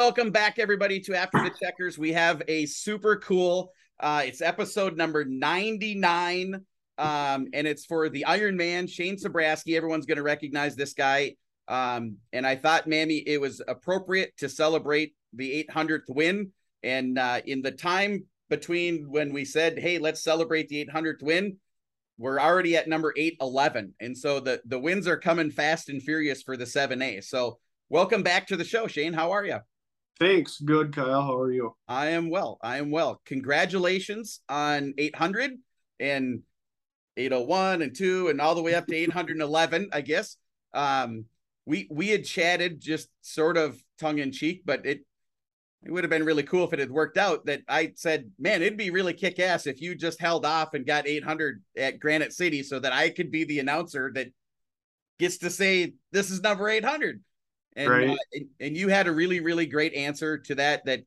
welcome back everybody to After the Checkers. We have a super cool uh it's episode number 99 um and it's for the Iron Man Shane Sabraski. Everyone's going to recognize this guy. Um and I thought Mammy it was appropriate to celebrate the 800th win and uh in the time between when we said, "Hey, let's celebrate the 800th win," we're already at number 811. And so the the wins are coming fast and furious for the 7A. So welcome back to the show, Shane. How are you? Thanks. Good, Kyle. How are you? I am well. I am well. Congratulations on 800 and 801 and 2 and all the way up to 811, I guess. Um we we had chatted just sort of tongue in cheek, but it it would have been really cool if it had worked out that I said, man, it'd be really kick ass if you just held off and got 800 at Granite City so that I could be the announcer that gets to say, this is number 800. And, Right. uh, and, you had a really, really great answer to that. That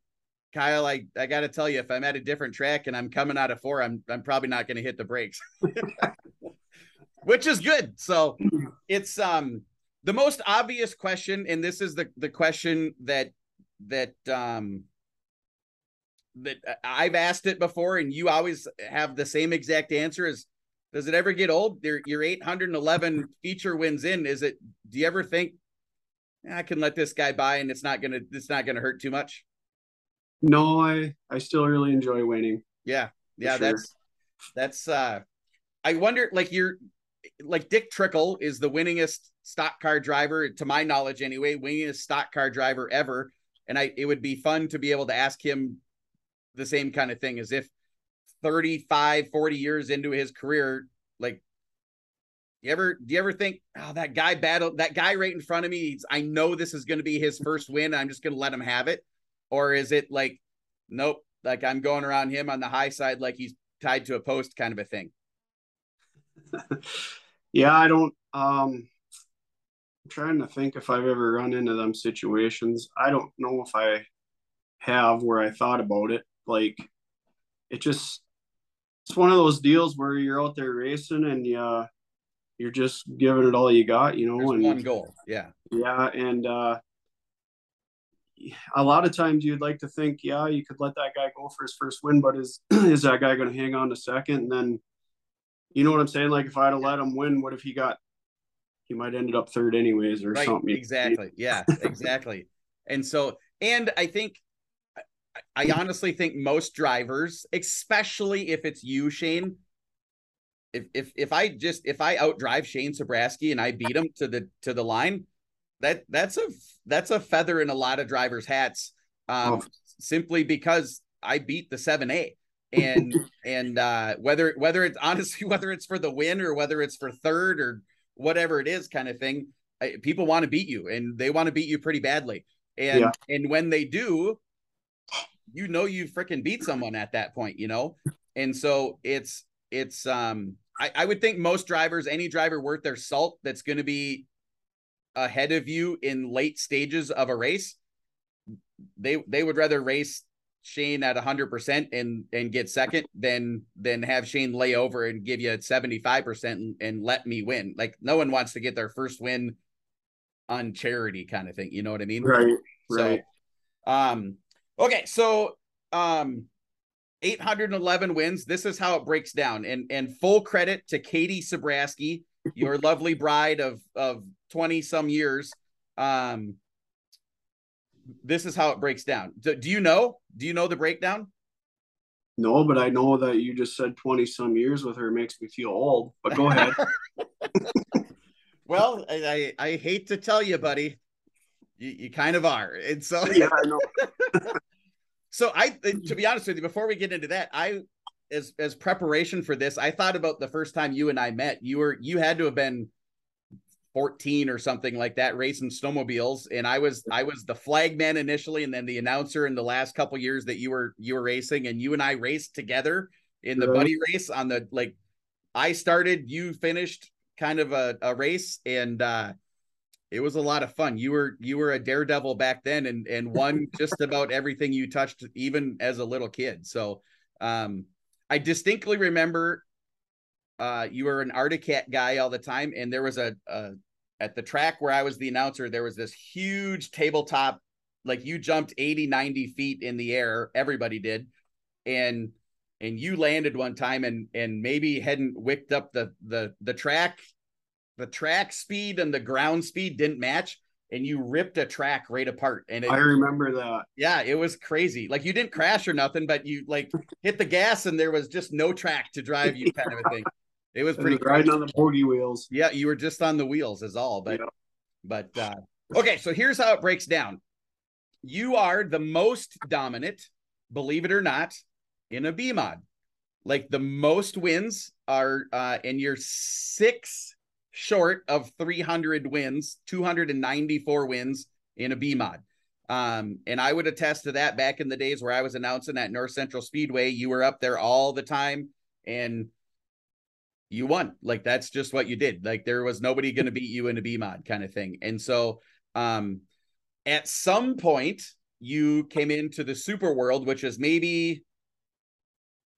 Kyle, I, I got to tell you, if I'm at a different track and I'm coming out of four, I'm, I'm probably not going to hit the brakes, which is good. So it's, um, the most obvious question, and this is the, the question that that um that I've asked it before, and you always have the same exact answer. Is does it ever get old? Your your 811 feature wins in. Is it? Do you ever think "Eh, I can let this guy by and it's not gonna it's not gonna hurt too much? No, I I still really enjoy winning. Yeah, yeah. sure. That's that's. uh I wonder, like you're like Dick Trickle is the winningest stock car driver, to my knowledge anyway, winningest stock car driver ever. And I it would be fun to be able to ask him the same kind of thing as if 35, 40 years into his career, like you ever do you ever think, oh, that guy battled that guy right in front of me? I know this is gonna be his first win. I'm just gonna let him have it. Or is it like, nope, like I'm going around him on the high side like he's tied to a post kind of a thing. Yeah, I don't um I'm trying to think if I've ever run into them situations. I don't know if I have where I thought about it. Like it just it's one of those deals where you're out there racing and you you're just giving it all you got, you know, There's and one goal. Yeah. Yeah, and uh, a lot of times you'd like to think, yeah, you could let that guy go for his first win, but is is that guy going to hang on to second? And then, you know what I'm saying? Like if I'd have let him win, what if he got? He might ended up third anyways, or Right. something. Exactly. Yeah, exactly. and so, and I think, I- I honestly think most drivers, especially if it's you, Shane, if if if I just if I outdrive Shane Sabraski and I beat him to the to the line, that that's a that's a feather in a lot of drivers' hats. Um, Oh. simply because I beat the seven A. And and uh whether whether it's honestly whether it's for the win or whether it's for third or whatever it is kind of thing, people want to beat you and they want to beat you pretty badly. And Yeah. and when they do, you know you freaking beat someone at that point, you know? And so it's it's um I, I would think most drivers, any driver worth their salt that's gonna be ahead of you in late stages of a race, they they would rather race Shane at 100% and and get second than than have Shane lay over and give you 75% and, and let me win. Like no one wants to get their first win on charity kind of thing, you know what I mean? Right, So, right. um, okay, so um, 811 wins. This is how it breaks down, and and full credit to Katie Sabraski, your lovely bride of of 20 some years. Um, this is how it breaks down. Do, do you know? Do you know the breakdown? No, but I know that you just said twenty some years with her makes me feel old. But go ahead. Well, I, I I hate to tell you, buddy, you, you kind of are, and so yeah, I know. So I, to be honest with you, before we get into that, I, as as preparation for this, I thought about the first time you and I met. You were you had to have been fourteen or something like that, racing snowmobiles, and I was I was the flag man initially, and then the announcer in the last couple years that you were you were racing, and you and I raced together in the Right. buddy race on the like. I started, you finished, kind of a, a race, and uh it was a lot of fun. You were you were a daredevil back then and and won just about everything you touched even as a little kid. So um I distinctly remember uh you were an Arctic Cat guy all the time and there was a, a at the track where I was the announcer there was this huge tabletop like you jumped 80 90 feet in the air everybody did and and you landed one time and and maybe hadn't wicked up the the the track the track speed and the ground speed didn't match and you ripped a track right apart and it, I remember that. yeah it was crazy like you didn't crash or nothing but you like hit the gas and there was just no track to drive you kind of a thing it was pretty was riding on the bogey wheels. yeah you were just on the wheels is all but Yeah. but uh okay so here's how it breaks down you are the most dominant believe it or not in a b mod like the most wins are uh and you're six short of 300 wins 294 wins in a b mod um and i would attest to that back in the days where i was announcing at north central speedway you were up there all the time and you won. Like that's just what you did. Like there was nobody going to beat you in a b mod kind of thing. And so um at some point you came into the super world which is maybe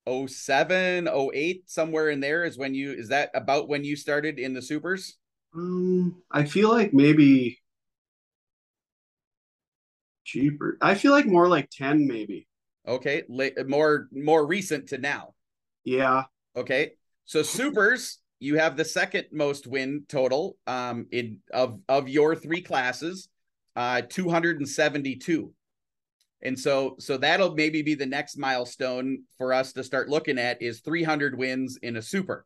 07 08 somewhere in there is when you is that about when you started in the supers Um, I feel like maybe cheaper. I feel like more like 10 maybe. okay more more recent to now Yeah. okay so supers you have the second most win total um in of of your three classes uh 272 and so so that'll maybe be the next milestone for us to start looking at is 300 wins in a super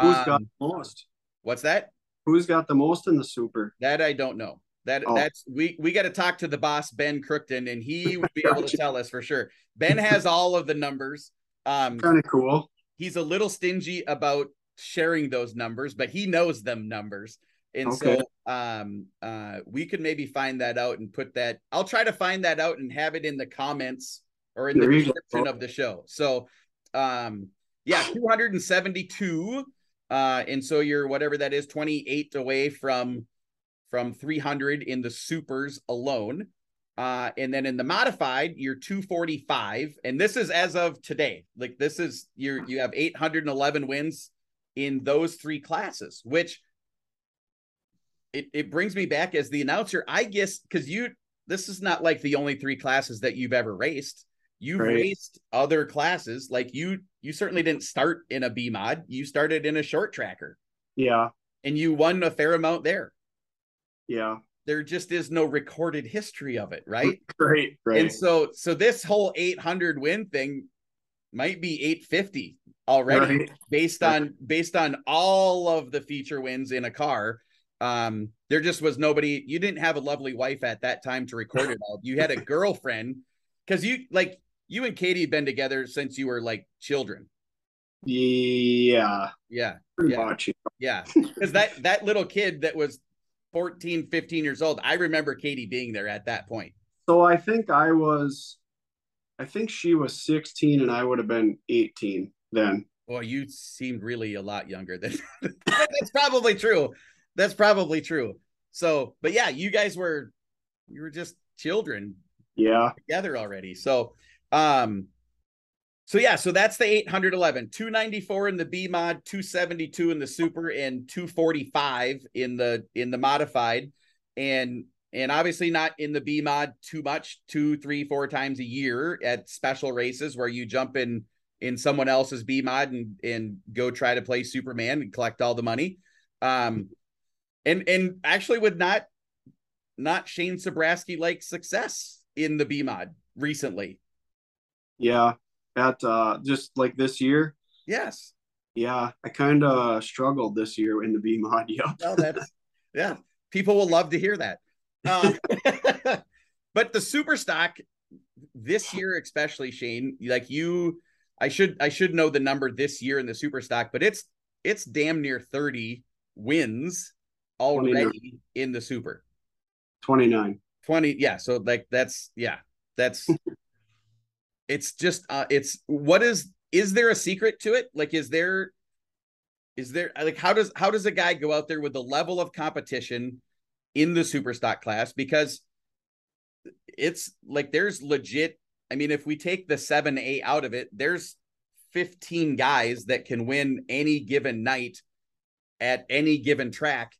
Who's Um, got the most? what's that Who's got the most in the super? that i don't know that Oh. that's we we got to talk to the boss ben crookton and he would be able to tell us for sure ben has all of the numbers um Kind of cool. he's a little stingy about sharing those numbers, but he knows them numbers. And Okay. so um uh we could maybe find that out and put that I'll try to find that out and have it in the comments or in There the description of the show. So um yeah, 272 uh and so you're whatever that is 28 away from from 300 in the supers alone. Uh, and then in the modified, you're 245, and this is as of today. Like this is you you have 811 wins in those three classes, which it, it brings me back as the announcer. I guess because you this is not like the only three classes that you've ever raced. You've Right. raced other classes. Like you you certainly didn't start in a B mod. You started in a short tracker Yeah. and you won a fair amount there. Yeah. There just is no recorded history of it, right? Right. Right. And so so this whole 800 win thing might be 850 already Right. based on based on all of the feature wins in a car. Um there just was nobody you didn't have a lovely wife at that time to record it all. You had a girlfriend cuz you like you and Katie had been together since you were like children. Yeah. Yeah. Pretty Yeah. much. Yeah. Cuz that that little kid that was 14 15 years old, I remember Katie being there at that point. So I think I was, I think she was 16 and I would have been 18 then. Well, you seemed really a lot younger than that's probably true. That's probably true. So, but yeah, you guys were you were just children Yeah. together already. So, um so yeah, so that's the 811, 294 in the B mod, 272 in the super and 245 in the in the modified and and obviously not in the B mod too much, two, three, four times a year at special races where you jump in in someone else's B mod and and go try to play Superman and collect all the money. Um and and actually with not not Shane Sabraski like success in the B mod recently. Yeah. At uh, just like this year. Yes. Yeah. I kind of struggled this year in the B mod. Yeah. Well, that's yeah. People will love to hear that. Um, but the super stock this year, especially Shane, like you, I should I should know the number this year in the super stock, but it's it's damn near 30 wins already in the super. 29. 20 yeah so like that's yeah that's it's just uh it's what is is there a secret to it like is there is there like how does how does a guy go out there with the level of competition in the super stock class because it's like there's legit i mean if we take the 7A out of it there's 15 guys that can win any given night at any given track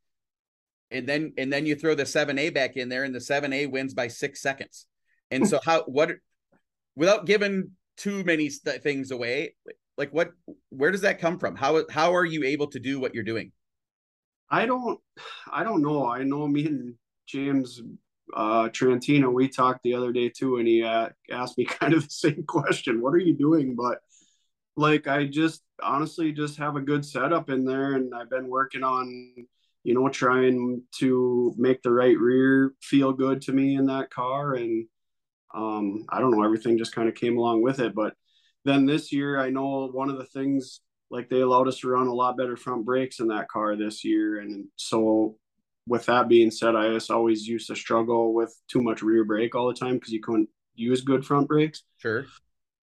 and then and then you throw the 7A back in there and the 7A wins by 6 seconds. And so how what without giving too many st- things away, like what where does that come from? How how are you able to do what you're doing? I don't I don't know. I know me and James uh Trentino we talked the other day too and he uh, asked me kind of the same question. What are you doing? But like I just honestly just have a good setup in there and I've been working on you know trying to make the right rear feel good to me in that car and um I don't know everything just kind of came along with it but then this year I know one of the things like they allowed us to run a lot better front brakes in that car this year and so with that being said I just always used to struggle with too much rear brake all the time because you couldn't use good front brakes Sure.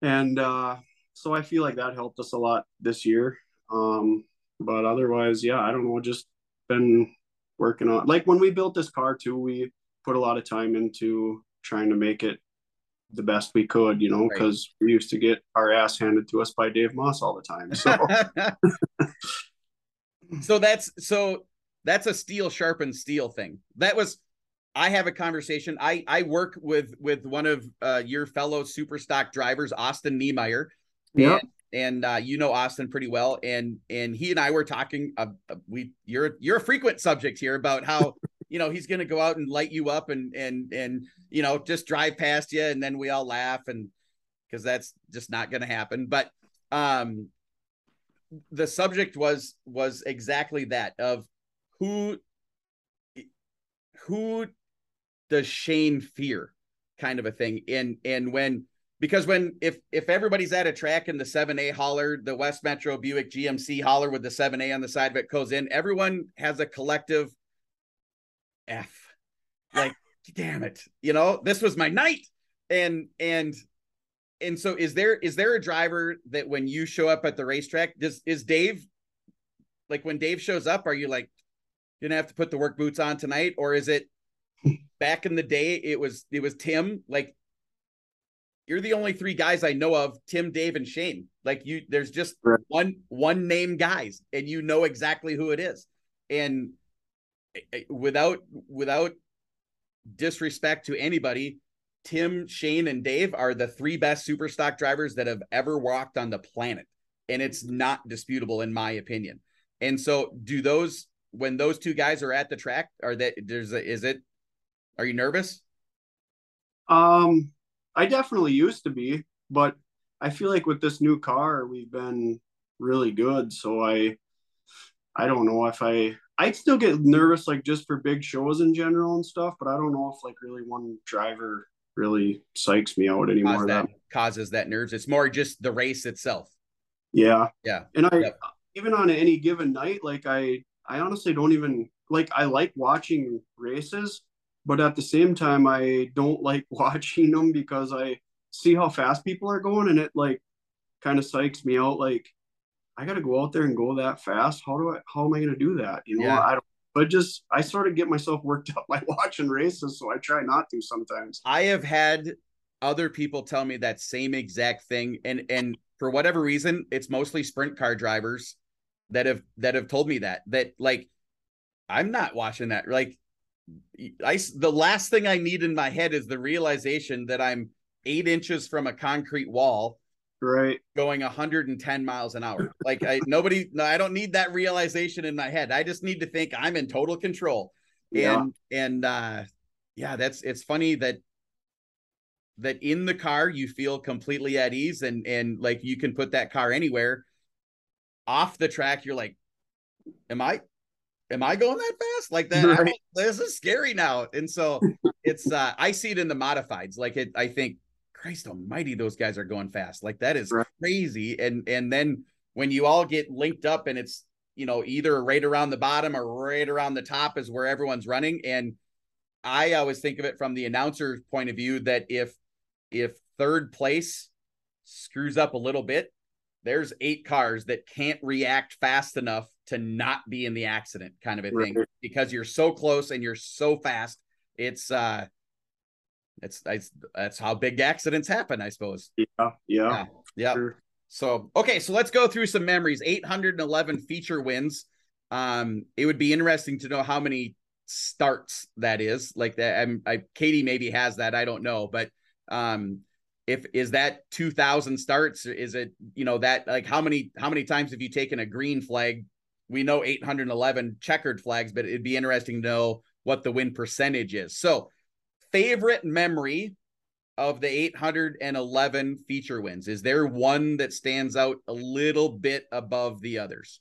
and uh so I feel like that helped us a lot this year. Um, but otherwise, yeah, I don't know, just been working on like when we built this car too, we put a lot of time into trying to make it the best we could, you know, because right. we used to get our ass handed to us by Dave Moss all the time. So So that's so that's a steel sharpened steel thing. That was I have a conversation. I I work with with one of uh, your fellow super stock drivers, Austin Niemeyer, yeah. And, uh, you know Austin pretty well, and and he and I were talking. Uh, uh we you're you're a frequent subject here about how you know he's going to go out and light you up and and and you know just drive past you, and then we all laugh and because that's just not going to happen. But um, the subject was was exactly that of who who does Shane fear kind of a thing and and when because when if if everybody's at a track and the 7A hauler, the West Metro Buick GMC hauler with the 7A on the side of it goes in, everyone has a collective F. Like, damn it. You know, this was my night. And and and so is there is there a driver that when you show up at the racetrack, does is Dave like when Dave shows up, are you like gonna have to put the work boots on tonight? Or is it back in the day it was it was Tim like you're the only three guys I know of, Tim, Dave, and Shane. Like you, there's just right. one one name guys, and you know exactly who it is. And eh, eh, without without disrespect to anybody, Tim, Shane, and Dave are the three best super stock drivers that have ever walked on the planet. And it's not disputable in my opinion. And so do those when those two guys are at the track, are that there's a is it are you nervous? Um I definitely used to be, but I feel like with this new car, we've been really good. So I, I don't know if I, I'd still get nervous like just for big shows in general and stuff, but I don't know if like really one driver really psychs me out anymore. Cause that, causes that nerves. It's more just the race itself. Yeah. Yeah. And I, yep. even on any given night, like I, I honestly don't even like, I like watching races, but at the same time i don't like watching them because i see how fast people are going and it like kind of psychs me out like i gotta go out there and go that fast. How do i how am i gonna do that? You know yeah. i don't but just i sort of get myself worked up by watching races so i try not to sometimes. I have had other people tell me that same exact thing and and for whatever reason it's mostly sprint car drivers that have that have told me that that like i'm not watching that like I the last thing I need in my head is the realization that I'm eight inches from a concrete wall, right, going 110 miles an hour. Like I nobody, no, I don't need that realization in my head. I just need to think I'm in total control. Yeah. And and uh, yeah, that's it's funny that that in the car you feel completely at ease and and like you can put that car anywhere. Off the track, you're like, am I am I going that fast? Like that? Right. this is scary now. And so it's uh I see it in the modifieds. Like it, I think, Christ almighty, those guys are going fast. Like that is right. crazy. And and then when you all get linked up and it's you know either right around the bottom or right around the top is where everyone's running. And I always think of it from the announcer's point of view that if if third place screws up a little bit, there's eight cars that can't react fast enough to not be in the accident kind of a thing right. because you're so close and you're so fast it's uh it's, it's that's how big accidents happen i suppose yeah yeah yeah, yeah. Sure. so okay so let's go through some memories 811 feature wins um it would be interesting to know how many starts that is like that I'm I Katie maybe has that I don't know but um if is that 2000 starts is it you know that like how many how many times have you taken a green flag we know 811 checkered flags but it'd be interesting to know what the win percentage is so favorite memory of the 811 feature wins is there one that stands out a little bit above the others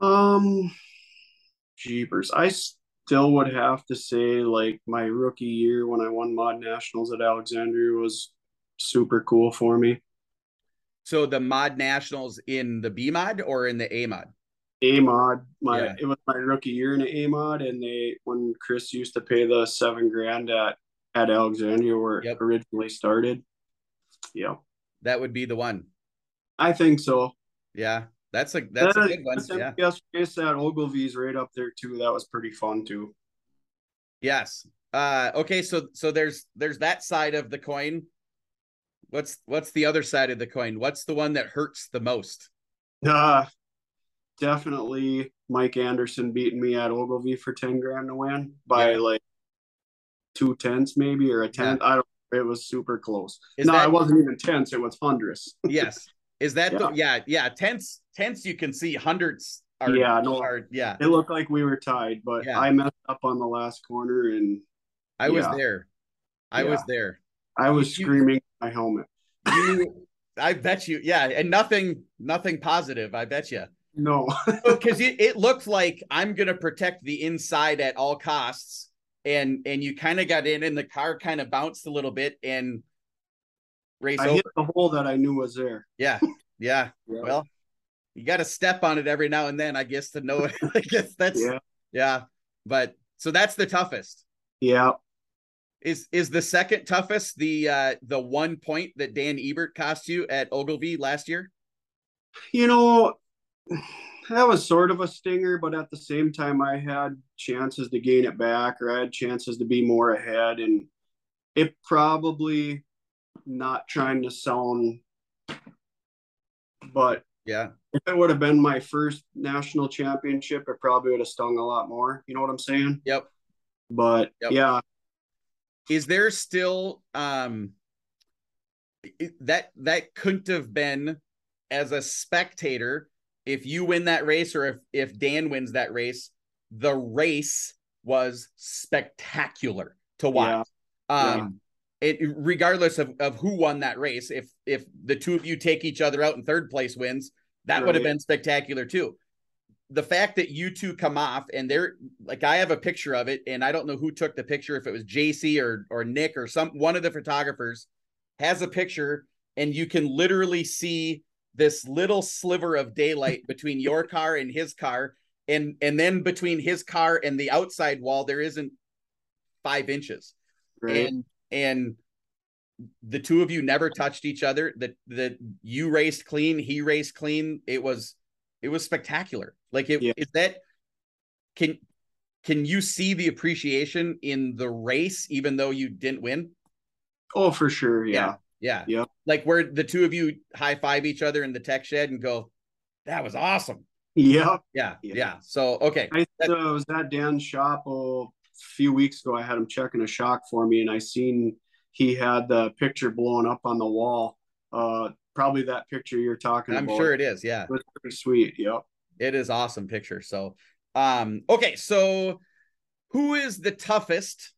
um jeepers i still would have to say like my rookie year when I won mod nationals at Alexandria was super cool for me. So the mod nationals in the B mod or in the A mod? A mod. My yeah. it was my rookie year in the A mod, and they when Chris used to pay the seven grand at at Alexandria where yep. it originally started. Yeah, that would be the one. I think so. Yeah, that's a that's that, a good one. Yeah. Yes, yes, that Ogilvie's right up there too. That was pretty fun too. Yes. Uh okay, so so there's there's that side of the coin. What's what's the other side of the coin? What's the one that hurts the most? Uh definitely Mike Anderson beating me at Ogilvie for 10 grand to win by yeah. like two tenths maybe or a tenth. Yeah. I don't it was super close. Is no, that, it wasn't even tenths, it was hundredths. yes. Is that yeah. the yeah, yeah, tenths tenths you can see hundreds are yeah, no, hard. Yeah. It looked like we were tied, but yeah. I messed up on the last corner and I was there. I was there. I was you, screaming my helmet. You, I bet you, yeah, and nothing, nothing positive. I bet you. No, because it, it looked like I'm gonna protect the inside at all costs, and and you kind of got in, and the car kind of bounced a little bit, and race I over. hit the hole that I knew was there. Yeah, yeah. yeah. Well, you got to step on it every now and then, I guess, to know it. I guess that's yeah. yeah. But so that's the toughest. Yeah. Is is the second toughest the uh the one point that Dan Ebert cost you at Ogilvie last year? You know, that was sort of a stinger, but at the same time, I had chances to gain it back, or I had chances to be more ahead, and it probably not trying to sound, but yeah, if it would have been my first national championship, it probably would have stung a lot more. You know what I'm saying? Yep. But yep. yeah. Is there still um that that couldn't have been as a spectator if you win that race or if if Dan wins that race, the race was spectacular to watch. Yeah. Um yeah. it regardless of, of who won that race, if if the two of you take each other out and third place wins, that right. would have been spectacular too. The fact that you two come off and they're like, I have a picture of it, and I don't know who took the picture, if it was JC or or Nick or some one of the photographers has a picture, and you can literally see this little sliver of daylight between your car and his car, and and then between his car and the outside wall, there isn't five inches. Right. And and the two of you never touched each other that that you raced clean he raced clean it was it was spectacular. Like it yeah. is that can can you see the appreciation in the race even though you didn't win? Oh for sure. Yeah. Yeah. Yeah, yeah. like where the two of you high five each other in the tech shed and go that was awesome. Yeah. Yeah. Yeah, yeah. so okay. I that, uh, was at dan's shop oh, a few weeks ago. I had him checking a shock for me and i seen he had the picture blown up on the wall. Uh, probably that picture you're talking about. I'm about. sure it is. Yeah. It was pretty sweet. Yep. It is awesome picture. So, um, okay. So who is the toughest?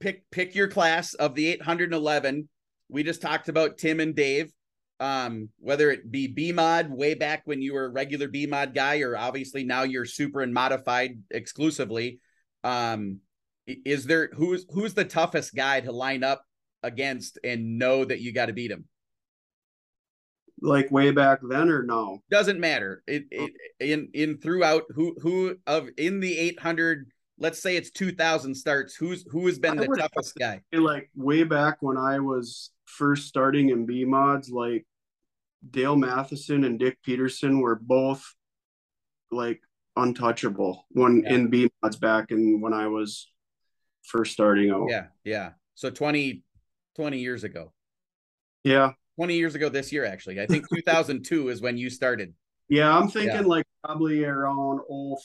Pick, pick your class of the 811. We just talked about Tim and Dave. Um, whether it be B mod way back when you were a regular B mod guy, or obviously now you're super and modified exclusively. Um, is there who's who's the toughest guy to line up against and know that you got to beat him? Like way back then or no? Doesn't matter. It, it oh. in in throughout who who of in the 800 let's say it's 2000 starts who's who has been the toughest guy like way back when i was first starting in b mods like dale matheson and dick peterson were both like untouchable when yeah. in b mods back and when i was first starting out. Yeah, yeah. So 20, 20 years ago. Yeah. 20 years ago this year, actually. I think 2002 is when you started. Yeah, I'm thinking yeah. like probably around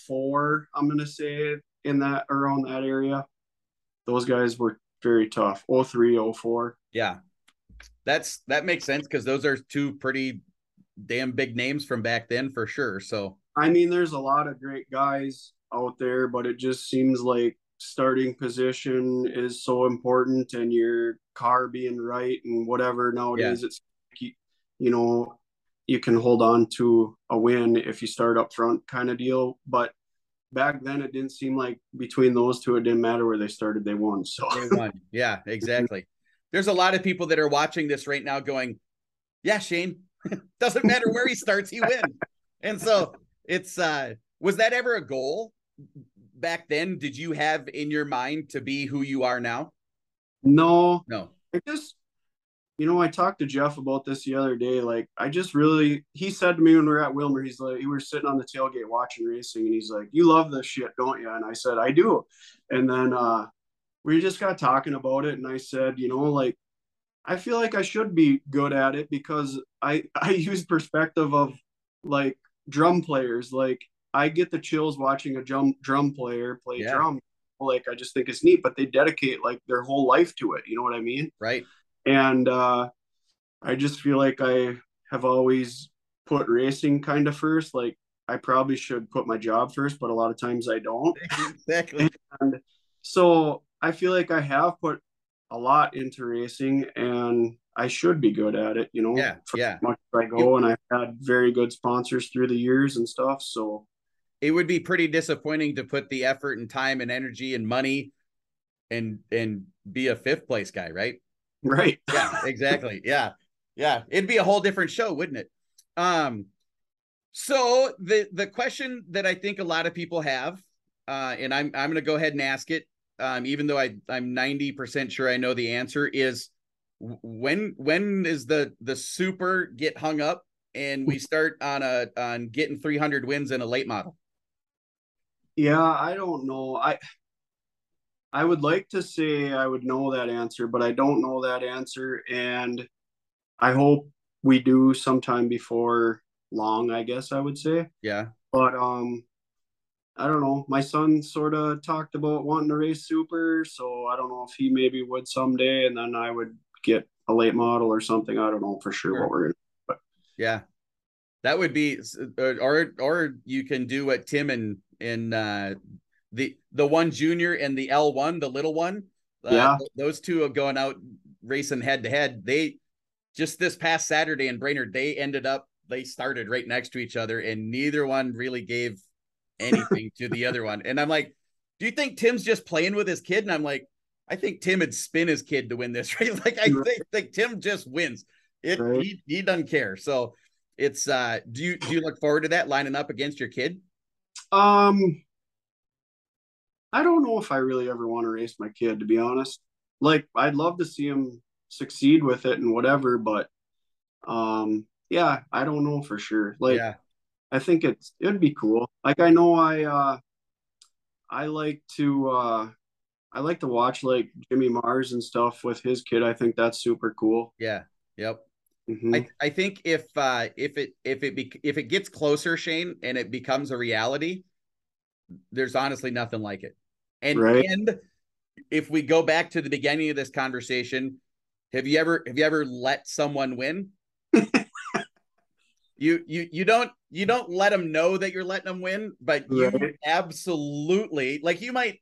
04, I'm going to say in that around that area. Those guys were very tough. 03, 04. Yeah. That's that makes sense because those are two pretty damn big names from back then for sure. So I mean, there's a lot of great guys out there, but it just seems like starting position is so important and your car being right and whatever nowadays yeah. it's you know you can hold on to a win if you start up front kind of deal. But back then it didn't seem like between those two it didn't matter where they started they won so. They won. Yeah exactly. There's a lot of people that are watching this right now going yeah shane doesn't matter where he starts he wins. And so it's uh was that ever a goal back then did you have in your mind to be who you are now? No. No. I just you know, I talked to Jeff about this the other day. Like, I just really, he said to me when we were at Willmar, he's like, we were sitting on the tailgate watching racing, and he's like, You love this shit, don't you? And I said, I do. And then uh, we just got talking about it, and I said, You know, like, I feel like I should be good at it because I, I use perspective of like drum players. Like, I get the chills watching a drum drum player play yeah. drum. Like I just think it's neat, but they dedicate like their whole life to it. You know what I mean? Right. And uh, I just feel like I have always put racing kind of first. Like I probably should put my job first, but a lot of times I don't. Exactly. And so I feel like I have put a lot into racing and I should be good at it, you know. Yeah. yeah. Much as I go, and I've had very good sponsors through the years and stuff. So it would be pretty disappointing to put the effort and time and energy and money and and be a fifth place guy, right? Right. Yeah, exactly. yeah. Yeah. It'd be a whole different show, wouldn't it? Um so the the question that I think a lot of people have, uh, and I'm I'm gonna go ahead and ask it, um, even though I I'm 90% sure I know the answer, is when when is the the super get hung up and we start on a on getting 300 wins in a late model? Yeah, I don't know. I I would like to say I would know that answer, but I don't know that answer and I hope we do sometime before long, I guess I would say. Yeah. But um I don't know. My son sort of talked about wanting to race super, so I don't know if he maybe would someday and then I would get a late model or something. I don't know for sure, sure. what we're going to but yeah. That would be or or you can do what Tim and in uh, the the one junior and the L one, the little one. Uh, yeah, those two are going out racing head to head. They just this past Saturday in Brainerd, they ended up they started right next to each other, and neither one really gave anything to the other one. And I'm like, do you think Tim's just playing with his kid? And I'm like, I think Tim would spin his kid to win this right? Like I think, think Tim just wins. It right. he, he doesn't care. So it's uh do you do you look forward to that lining up against your kid? Um, I don't know if I really ever want to race my kid, to be honest. Like, I'd love to see him succeed with it and whatever, but um, yeah, I don't know for sure. Like, yeah. I think it's it'd be cool. Like, I know I uh, I like to uh, I like to watch like Jimmy Mars and stuff with his kid. I think that's super cool. Yeah. Yep. Mm-hmm. I, I think if uh, if it if it be, if it gets closer, Shane, and it becomes a reality, there's honestly nothing like it. And right. and if we go back to the beginning of this conversation, have you ever have you ever let someone win? you you you don't you don't let them know that you're letting them win, but you right. absolutely like you might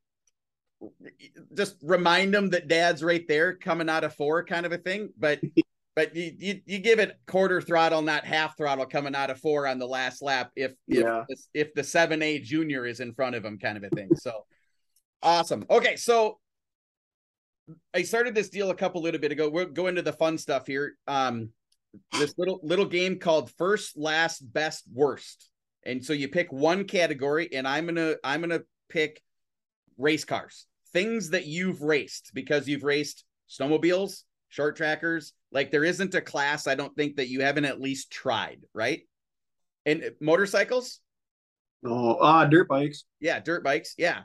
just remind them that dad's right there coming out of four kind of a thing, but but you, you, you give it quarter throttle, not half throttle, coming out of four on the last lap. If yeah. if if the seven A junior is in front of him, kind of a thing. So awesome. Okay, so I started this deal a couple little bit ago. We'll go into the fun stuff here. Um, this little little game called first, last, best, worst. And so you pick one category, and I'm gonna I'm gonna pick race cars, things that you've raced because you've raced snowmobiles, short trackers. Like there isn't a class I don't think that you haven't at least tried, right? And uh, motorcycles? Oh, uh dirt bikes. Yeah, dirt bikes. Yeah.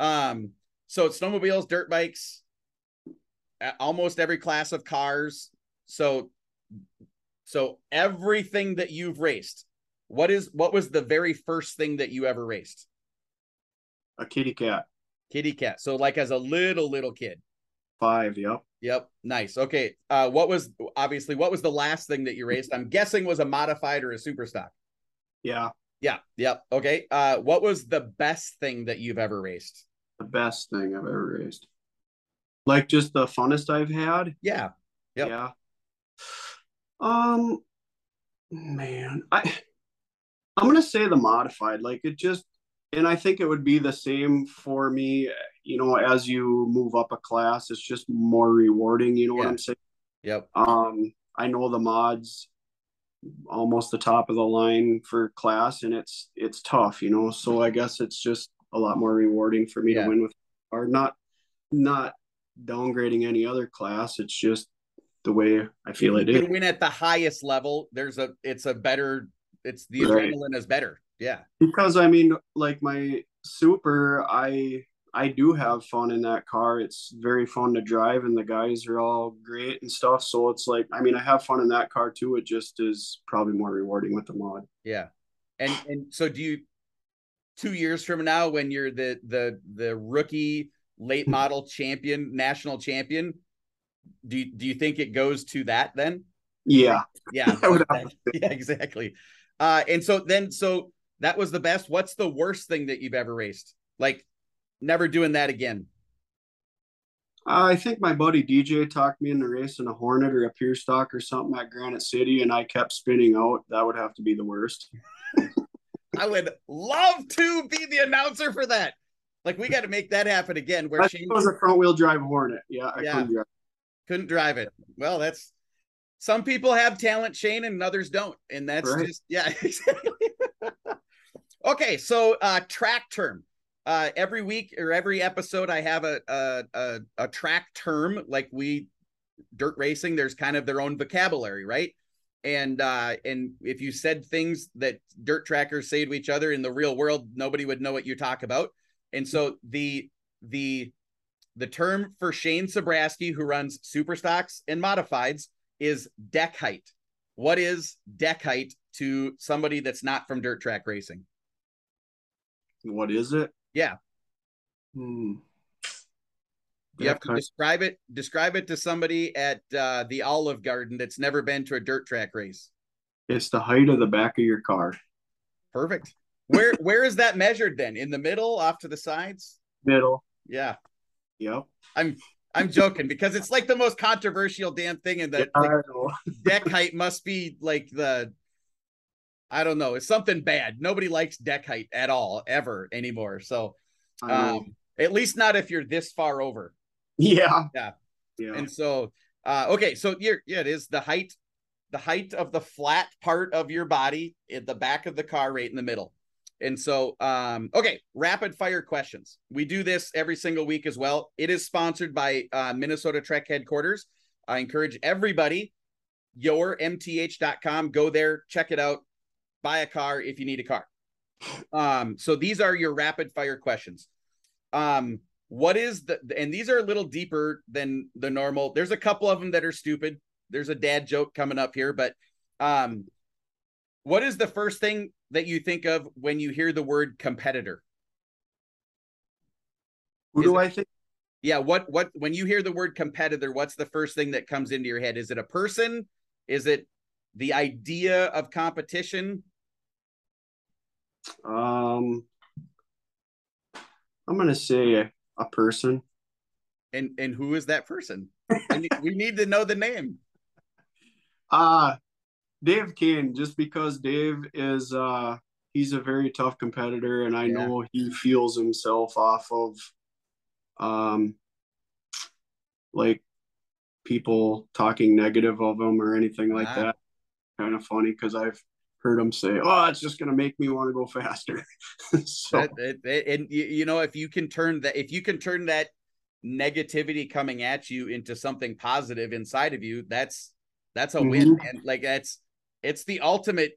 Um so snowmobiles, dirt bikes, almost every class of cars. So so everything that you've raced, what is what was the very first thing that you ever raced? A kitty cat. Kitty cat. So like as a little little kid. Five. Yep. Yep. Nice. Okay. Uh, what was obviously what was the last thing that you raced? I'm guessing was a modified or a super stock. Yeah. Yeah. Yep. Okay. Uh, what was the best thing that you've ever raced? The best thing I've ever raced. Like just the funnest I've had. Yeah. Yep. Yeah. Um, man, I I'm gonna say the modified. Like it just, and I think it would be the same for me. You know, as you move up a class, it's just more rewarding. You know Yeah. what I'm saying? Yep. Um, I know the mods almost the top of the line for class, and it's it's tough. You know, so I guess it's just a lot more rewarding for me Yeah. to win with, or not not downgrading any other class. It's just the way I feel it You is. win at the highest level. There's a it's a better it's the Right. adrenaline is better. Yeah. because I mean, like my super, I I do have fun in that car. It's very fun to drive, and the guys are all great and stuff. So it's like, I mean, I have fun in that car too. It just is probably more rewarding with the mod. Yeah. And and so do you two years from now when you're the the the rookie late model champion, national champion, do you, do you think it goes to that then? Yeah, Yeah. I would have to yeah, exactly. Uh and so then so that was the best. What's the worst thing that you've ever raced? Like never doing that again. I think my buddy DJ talked me into racing a Hornet or a Pure Stock or something at Granite City, and I kept spinning out. That would have to be the worst. I would love to be the announcer for that. Like we got to make that happen again where I Shane was a front wheel drive Hornet. Yeah, I Yeah. couldn't drive. couldn't drive it. Well, that's some people have talent, Shane, and others don't. And that's Right. just yeah, exactly. Okay, so uh track term. Uh every week or every episode I have a a a, a track term like we dirt racing, there's kind of their own vocabulary, right? And uh and if you said things that dirt trackers say to each other in the real world, nobody would know what you talk about. And so the the the term for Shane Sabraski, who runs super stocks and modifieds, is deck height. What is deck height to somebody that's not from dirt track racing? What is it? Yeah. Hmm. You have to describe it. Describe it to somebody at uh, the Olive Garden that's never been to a dirt track race. It's the height of the back of your car. Perfect. Where where is that measured then? In the middle, off to the sides? Middle. Yeah, Yep. I'm I'm joking because it's like the most controversial damn thing in the, Yeah, the I know. deck height must be like the I don't know, it's something bad. Nobody likes deck height at all ever anymore. So um at least not if you're this far over. yeah. Yeah. Yeah. And so uh okay, so you're yeah, it is the height the height of the flat part of your body at the back of the car right in the middle. And so um okay, rapid fire questions. We do this every single week as well. It is sponsored by uh Minnesota Truck headquarters. I encourage everybody yourmth.com go there, check it out, buy a car if you need a car. Um so these are your rapid fire questions. Um what is the and these are a little deeper than the normal there's a couple of them that are stupid there's a dad joke coming up here but um what is the first thing that you think of when you hear the word competitor Who is do it- I think? yeah what what when you hear the word competitor what's the first thing that comes into your head is it a person is it the idea of competition Um, I'm gonna say a, a person. and and who is that person we need to know the name Uh Dave Kane, just because Dave is uh he's a very tough competitor and I Yeah. know he feels himself off of um like people talking negative of him or anything like Ah. that. Kind of funny because I've heard him say, Oh, it's just gonna make me want to go faster. so it- and you, you know if you can turn that if you can turn that negativity coming at you into something positive inside of you that's that's a win and like that's it's the ultimate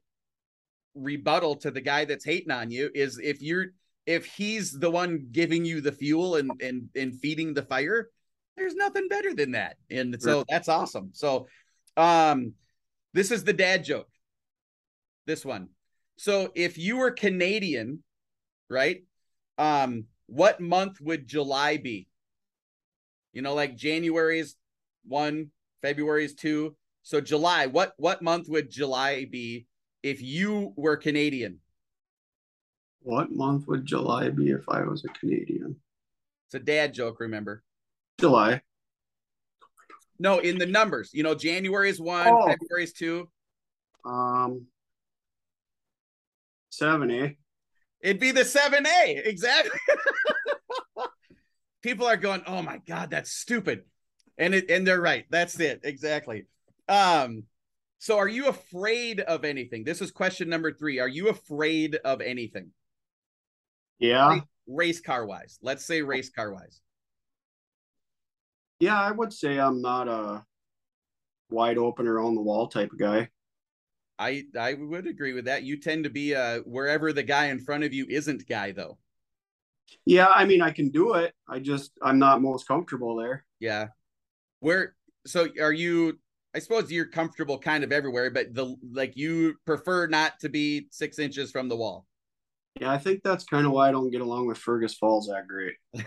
rebuttal to the guy that's hating on you is if you're if he's the one giving you the fuel and and and feeding the fire there's nothing better than that. And so that's awesome. So um this is the dad joke this one So if you were Canadian, right? Um, what month would July be? You know, like January is one, February is two. So July, what what month would July be if you were Canadian? What month would July be if I was a Canadian? It's a dad joke, remember? July. No, in the numbers. You know, January is one, Oh. February is two. Um, seven, eh? It'd be the 7A. Exactly. People are going, "Oh my god, that's stupid." And it and they're right. That's it. Exactly. Um so are you afraid of anything? This is question number 3. Are you afraid of anything? Yeah. Race car wise. Let's say race car wise. Yeah, I would say I'm not a wide open on the wall type of guy. I I would agree with that. You tend to be uh wherever the guy in front of you isn't guy though. Yeah, I mean I can do it. I just I'm not most comfortable there. Yeah. Where so are you I suppose you're comfortable kind of everywhere, but the like you prefer not to be six inches from the wall. Yeah, I think that's kind of why I don't get along with Fergus Falls that great.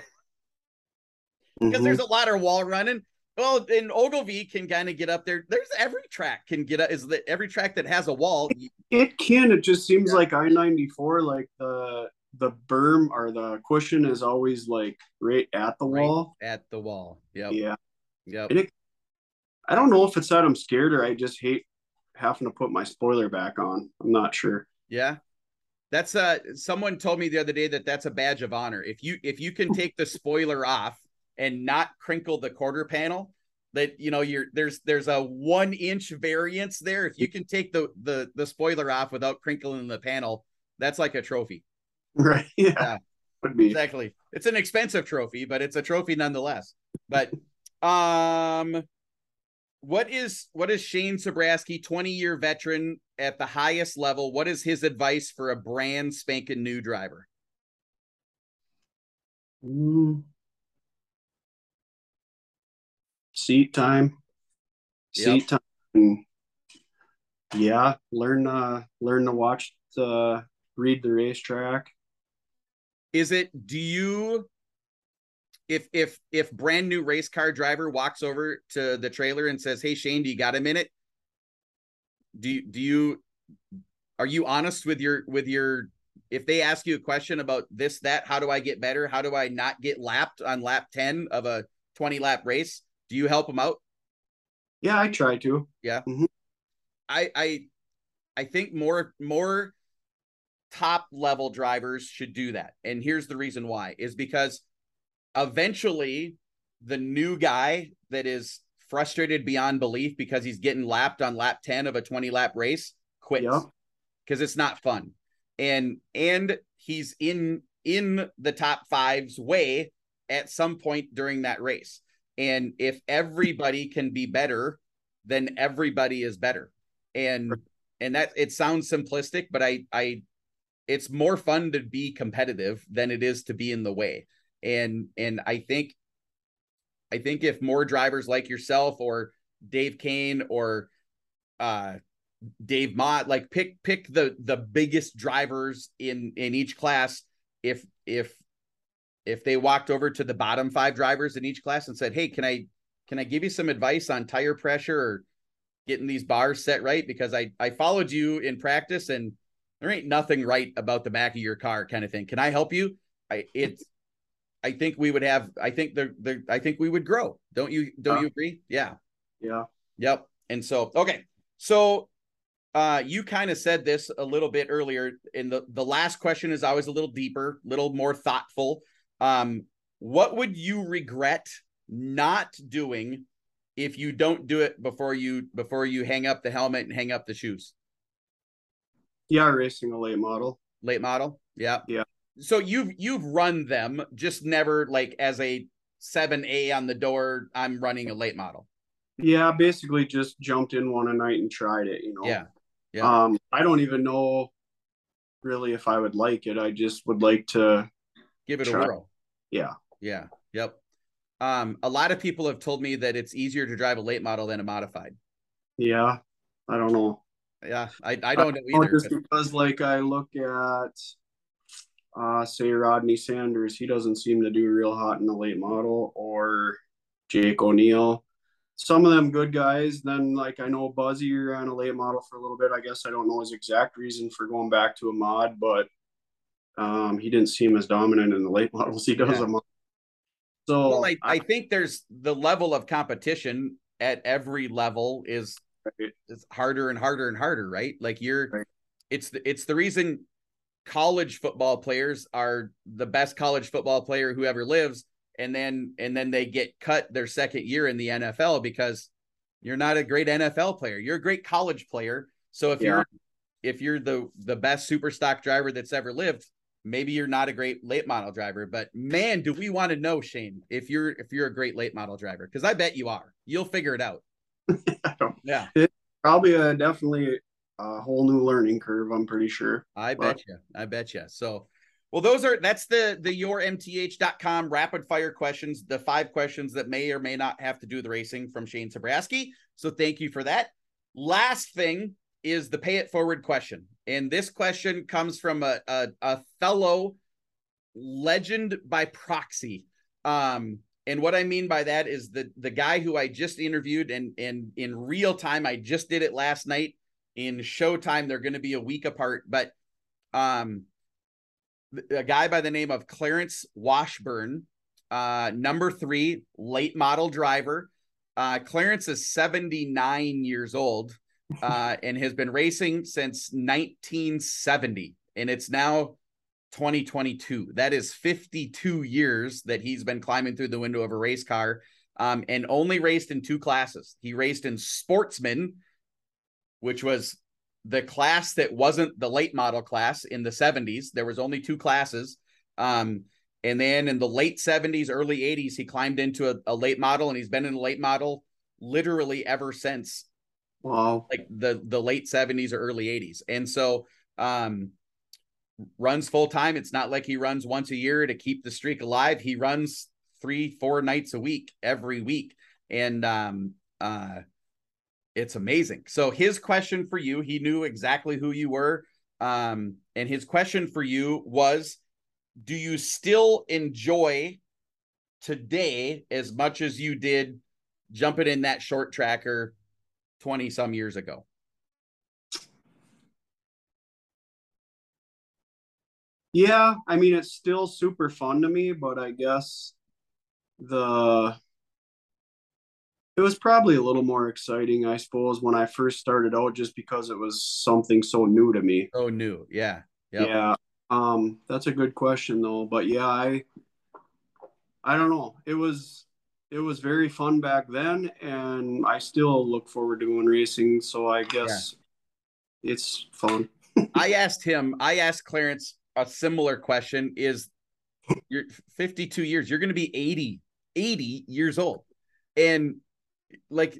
Because Mhm. there's a lot of wall running. Well, and Ogilvie can kind of get up there. There's every track can get up. Is that every track that has a wall? It can. It just seems Yeah. like I ninety four, like the the berm or the cushion is always like right at the Right. wall. At the wall. Yep. Yeah. Yep. And it, I don't know if it's that I'm scared or I just hate having to put my spoiler back on. I'm not sure. Yeah. That's uh someone told me the other day that that's a badge of honor. If you if you can take the spoiler off and not crinkle the quarter panel, that you know you're there's there's a one inch variance there. If you can take the the the spoiler off without crinkling the panel, that's like a trophy. Right. Yeah. Yeah. Would be. Exactly. It's an expensive trophy, but it's a trophy nonetheless. But um what is what is Shane Sabraski, 20 year veteran at the highest level? What is his advice for a brand spanking new driver? Mm. Seat time. Yep. Seat time. And yeah, learn uh learn to watch the read the racetrack. Is it do you if if if brand new race car driver walks over to the trailer and says, "Hey Shane, do you got a minute?" Do you do you are you honest with your with your if they ask you a question about this that how do I get better? How do I not get lapped on lap 10 of a 20 lap race? Do you help them out? Yeah, I try to. Yeah. Mm-hmm. I I I think more more top level drivers should do that. And here's the reason why is because eventually the new guy that is frustrated beyond belief because he's getting lapped on lap 10 of a 20 lap race quits Yeah. because it's not fun. And and he's in in the top five's way at some point during that race. And if everybody can be better, then everybody is better. And and that it sounds simplistic, but I I it's more fun to be competitive than it is to be in the way. And and I think I think if more drivers like yourself or Dave Kane or uh Dave Mott like pick pick the the biggest drivers in in each class if if if they walked over to the bottom five drivers in each class and said, "Hey, can I can I give you some advice on tire pressure or getting these bars set right because I I followed you in practice and there ain't nothing right about the back of your car kind of thing. Can I help you?" I it's I think we would have I think the the I think we would grow. Don't you don't Yeah. you agree? Yeah. Yeah. Yep. And so, okay. So, uh, you kind of said this a little bit earlier. And the, the last question is always a little deeper, a little more thoughtful. Um, what would you regret not doing if you don't do it before you before you hang up the helmet and hang up the shoes? Yeah, racing a late model. Late model. Yeah. Yeah. So you've you've run them, just never like as a seven A on the door. I'm running a late model. Yeah, basically just jumped in one a night and tried it, you know. Yeah. Yeah. Um, I don't even know really if I would like it. I just would like to Give it a whirl. Yeah. Yeah. Yep. Um, a lot of people have told me that it's easier to drive a late model than a modified. Yeah. I don't know. Yeah, I, I don't know either. Just because, like, I look at, uh, say Rodney Sanders, he doesn't seem to do real hot in the late model, or Jake O'Neill. Some of them good guys. Then, like, I know Buzzy ran a late model for a little bit. I guess I don't know his exact reason for going back to a mod, but um, he didn't seem as dominant in the late models he does yeah. a mod. So well, I, I think there's the level of competition at every level is right. is harder and harder and harder, right? Like you're right. it's the it's the reason college football players are the best college football player who ever lives and then and then they get cut their second year in the NFL because you're not a great NFL player. You're a great college player. So if yeah. you're if you're the the best super stock driver that's ever lived, maybe you're not a great late model driver. But man, do we want to know, Shane, if you're if you're a great late model driver? Because I bet you are. You'll figure it out. yeah. It's probably a definitely a whole new learning curve, I'm pretty sure. I but... bet you. I bet you. So well, those are that's the the yourmth.com rapid fire questions, the five questions that may or may not have to do the racing from Shane Sabraski. So thank you for that. Last thing is the pay it forward question. And this question comes from a, a, a fellow legend by proxy. Um, and what I mean by that is the the guy who I just interviewed and and in real time, I just did it last night. In Showtime, they're going to be a week apart, but um a guy by the name of Clarence Washburn, uh, number three, late model driver. Uh, Clarence is 79 years old uh, and has been racing since 1970. And it's now 2022. That is 52 years that he's been climbing through the window of a race car um, and only raced in two classes. He raced in sportsman, which was the class that wasn't the late model class in the 70s. There was only two classes. Um, and then in the late 70s, early 80s, he climbed into a, a late model and he's been in a late model literally ever since. Wow. Like the the late 70s or early 80s. And so um runs full time. It's not like he runs once a year to keep the streak alive. He runs three, four nights a week every week. And um uh it's amazing. So his question for you, he knew exactly who you were. Um, and his question for you was do you still enjoy today as much as you did jumping in that short tracker 20 some years ago? Yeah, I mean it's still super fun to me, but I guess the it was probably a little more exciting, I suppose, when I first started out, just because it was something so new to me. Oh, new, yeah, yep. yeah. Um, that's a good question though, but yeah, I, I don't know. It was, it was very fun back then, and I still look forward to going racing. So I guess yeah. it's fun. I asked him. I asked Clarence a similar question. Is you're 52 years? You're going to be 80, 80 years old, and like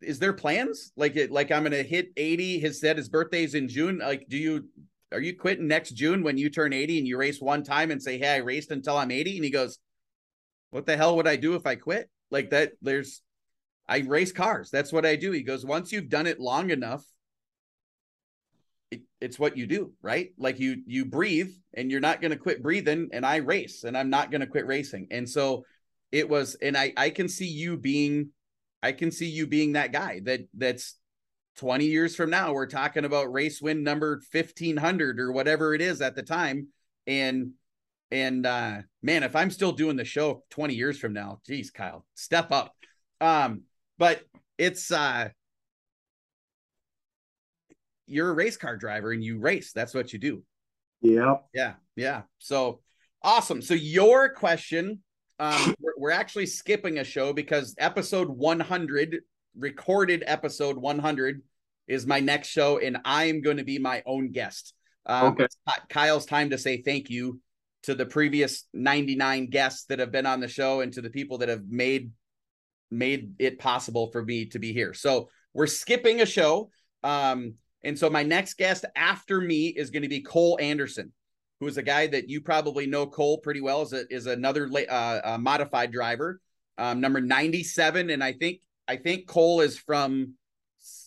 is there plans like it like i'm gonna hit 80 his said his birthday's in june like do you are you quitting next june when you turn 80 and you race one time and say hey i raced until i'm 80 and he goes what the hell would i do if i quit? Like that there's i race cars. That's what i do. He goes once you've done it long enough it, it's what you do right? Like you you breathe and you're not going to quit breathing and i race and i'm not going to quit racing. And so it was and i i can see you being I can see you being that guy that that's 20 years from now we're talking about race win number 1500 or whatever it is at the time. And and uh man if i'm still doing the show 20 years from now geez kyle step up. Um but it's uh you're a race car driver and you race. That's what you do. Yeah yeah yeah. So awesome. So your question um, we're, we're actually skipping a show because episode 100, recorded episode 100, is my next show, and I'm going to be my own guest. Um, okay. Kyle's time to say thank you to the previous 99 guests that have been on the show and to the people that have made made it possible for me to be here. So we're skipping a show. Um, and so my next guest after me is going to be Cole Anderson who is a guy that you probably know Cole pretty well, is a, is another uh, modified driver, um, number ninety seven, and I think I think Cole is from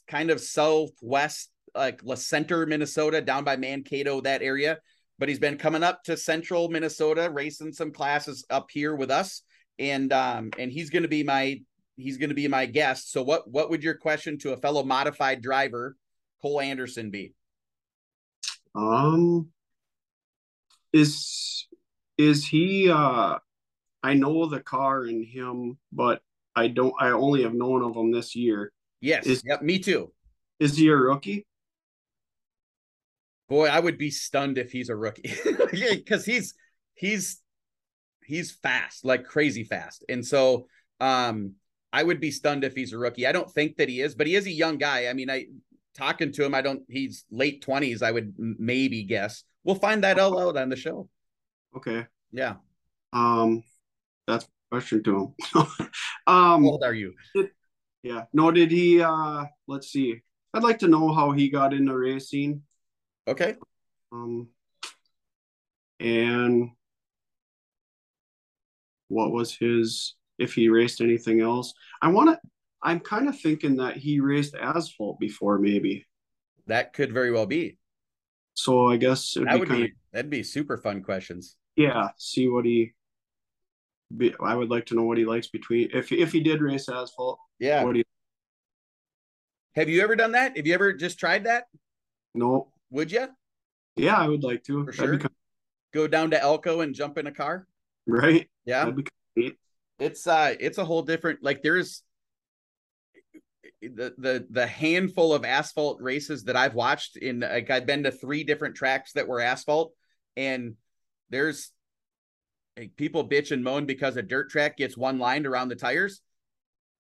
kind of southwest like Le Center, Minnesota, down by Mankato, that area. But he's been coming up to central Minnesota, racing some classes up here with us. And um, and he's gonna be my he's gonna be my guest. So what what would your question to a fellow modified driver, Cole Anderson, be? Um is is he uh I know the car and him, but I don't I only have known of him this year. Yes. Is, yep, me too. Is he a rookie? Boy, I would be stunned if he's a rookie. Because he's he's he's fast, like crazy fast. And so um I would be stunned if he's a rookie. I don't think that he is, but he is a young guy. I mean, I talking to him, I don't he's late 20s, I would maybe guess. We'll find that all out on the show. Okay. Yeah. Um that's question to him. um How old are you? Yeah. No, did he uh let's see. I'd like to know how he got into racing. Okay. Um and what was his if he raced anything else. I want to I'm kind of thinking that he raced asphalt before maybe. That could very well be. So I guess that be would kinda, be that'd be super fun questions. Yeah, see what he be, I would like to know what he likes between if if he did race asphalt. Yeah. What you Have you ever done that? Have you ever just tried that? No. Would you? Yeah, I would like to. For sure. Kind. Go down to Elko and jump in a car. Right. Yeah. Kind of it's uh it's a whole different like there's the the the handful of asphalt races that I've watched in like I've been to three different tracks that were asphalt and there's like, people bitch and moan because a dirt track gets one lined around the tires.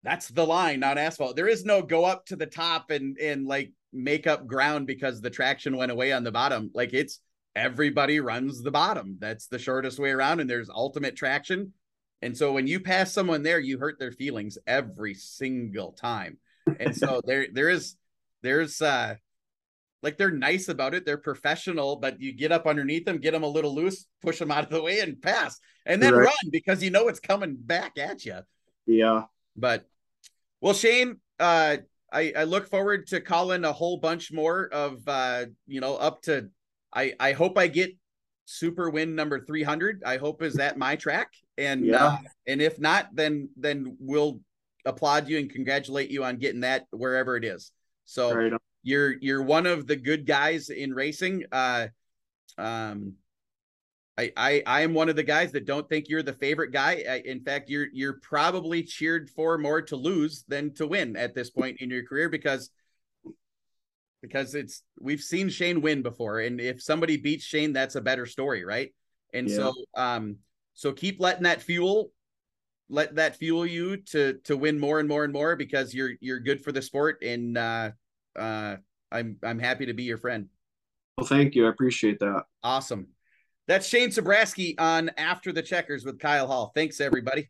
That's the line, not asphalt. There is no go up to the top and and like make up ground because the traction went away on the bottom. Like it's everybody runs the bottom. That's the shortest way around, and there's ultimate traction. And so when you pass someone there, you hurt their feelings every single time. And so there there is there's uh like they're nice about it. They're professional, but you get up underneath them, get them a little loose, push them out of the way, and pass, and then right. run because you know it's coming back at you. Yeah. But well, Shane, uh, I I look forward to calling a whole bunch more of uh, you know, up to. I I hope I get super win number 300 i hope is that my track and yeah. uh, and if not then then we'll applaud you and congratulate you on getting that wherever it is so right you're you're one of the good guys in racing. Uh, um, I I I am one of the guys that don't think you're the favorite guy. I, in fact, you're you're probably cheered for more to lose than to win at this point in your career because because it's we've seen Shane win before, and if somebody beats Shane, that's a better story, right? And yeah. so um so keep letting that fuel let that fuel you to to win more and more and more because you're you're good for the sport and uh uh, I'm I'm happy to be your friend. Well, thank you. I appreciate that. Awesome. That's Shane Sabraski on After the Checkers with Kyle Hall. Thanks, everybody.